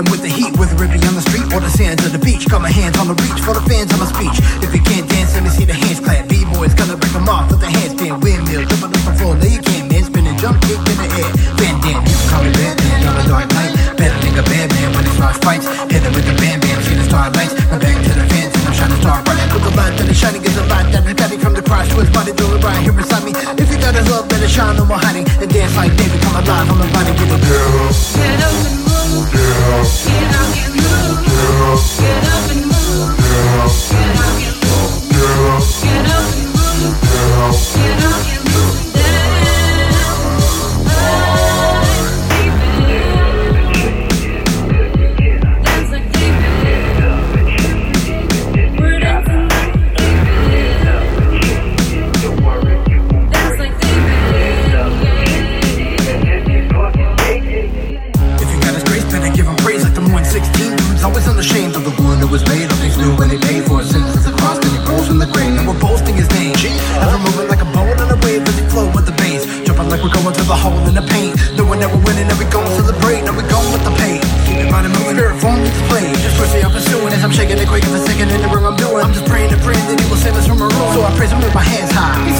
him with the heat, whether it be on the street or the sands of the beach. Got my hands on the reach for the fans on the speech. If you can't dance, let me see the hands clap. B-boys gonna break them off with the handstand windmill. Jumping off the floor, there you can, man. Spinning, jump kick in the air. Van Damme, you call me Batman on a dark night. Better nigga bad man when it starts fights. Hit him with the bam bam, see the starlights. I'm back to the fans and I'm shining star bright. Look the light that is shining is a light that is guiding from the cross to his body through the right here beside me. If you got his love, better shine no more hiding. And dance like David, come alive, I'm inviting you to the girl. Yeah. names Always unashamed of the one who was made All things new when he paid for sin since the cross Then he rose from the grave, now we're boasting his name. Ever moving like a boat on a wave as he flow with the bass. Jumping like we're going to the hole in the paint. No, that we're winning and we gon' celebrate Now we going with the pain. Keep in mind I'm moving, spirit form to play. Just push mercy I'm pursuing as I'm shaking and quaking a second. In the room I'm doing I'm just praying and praying that he will save us from our ruin So I praise him with my hands high.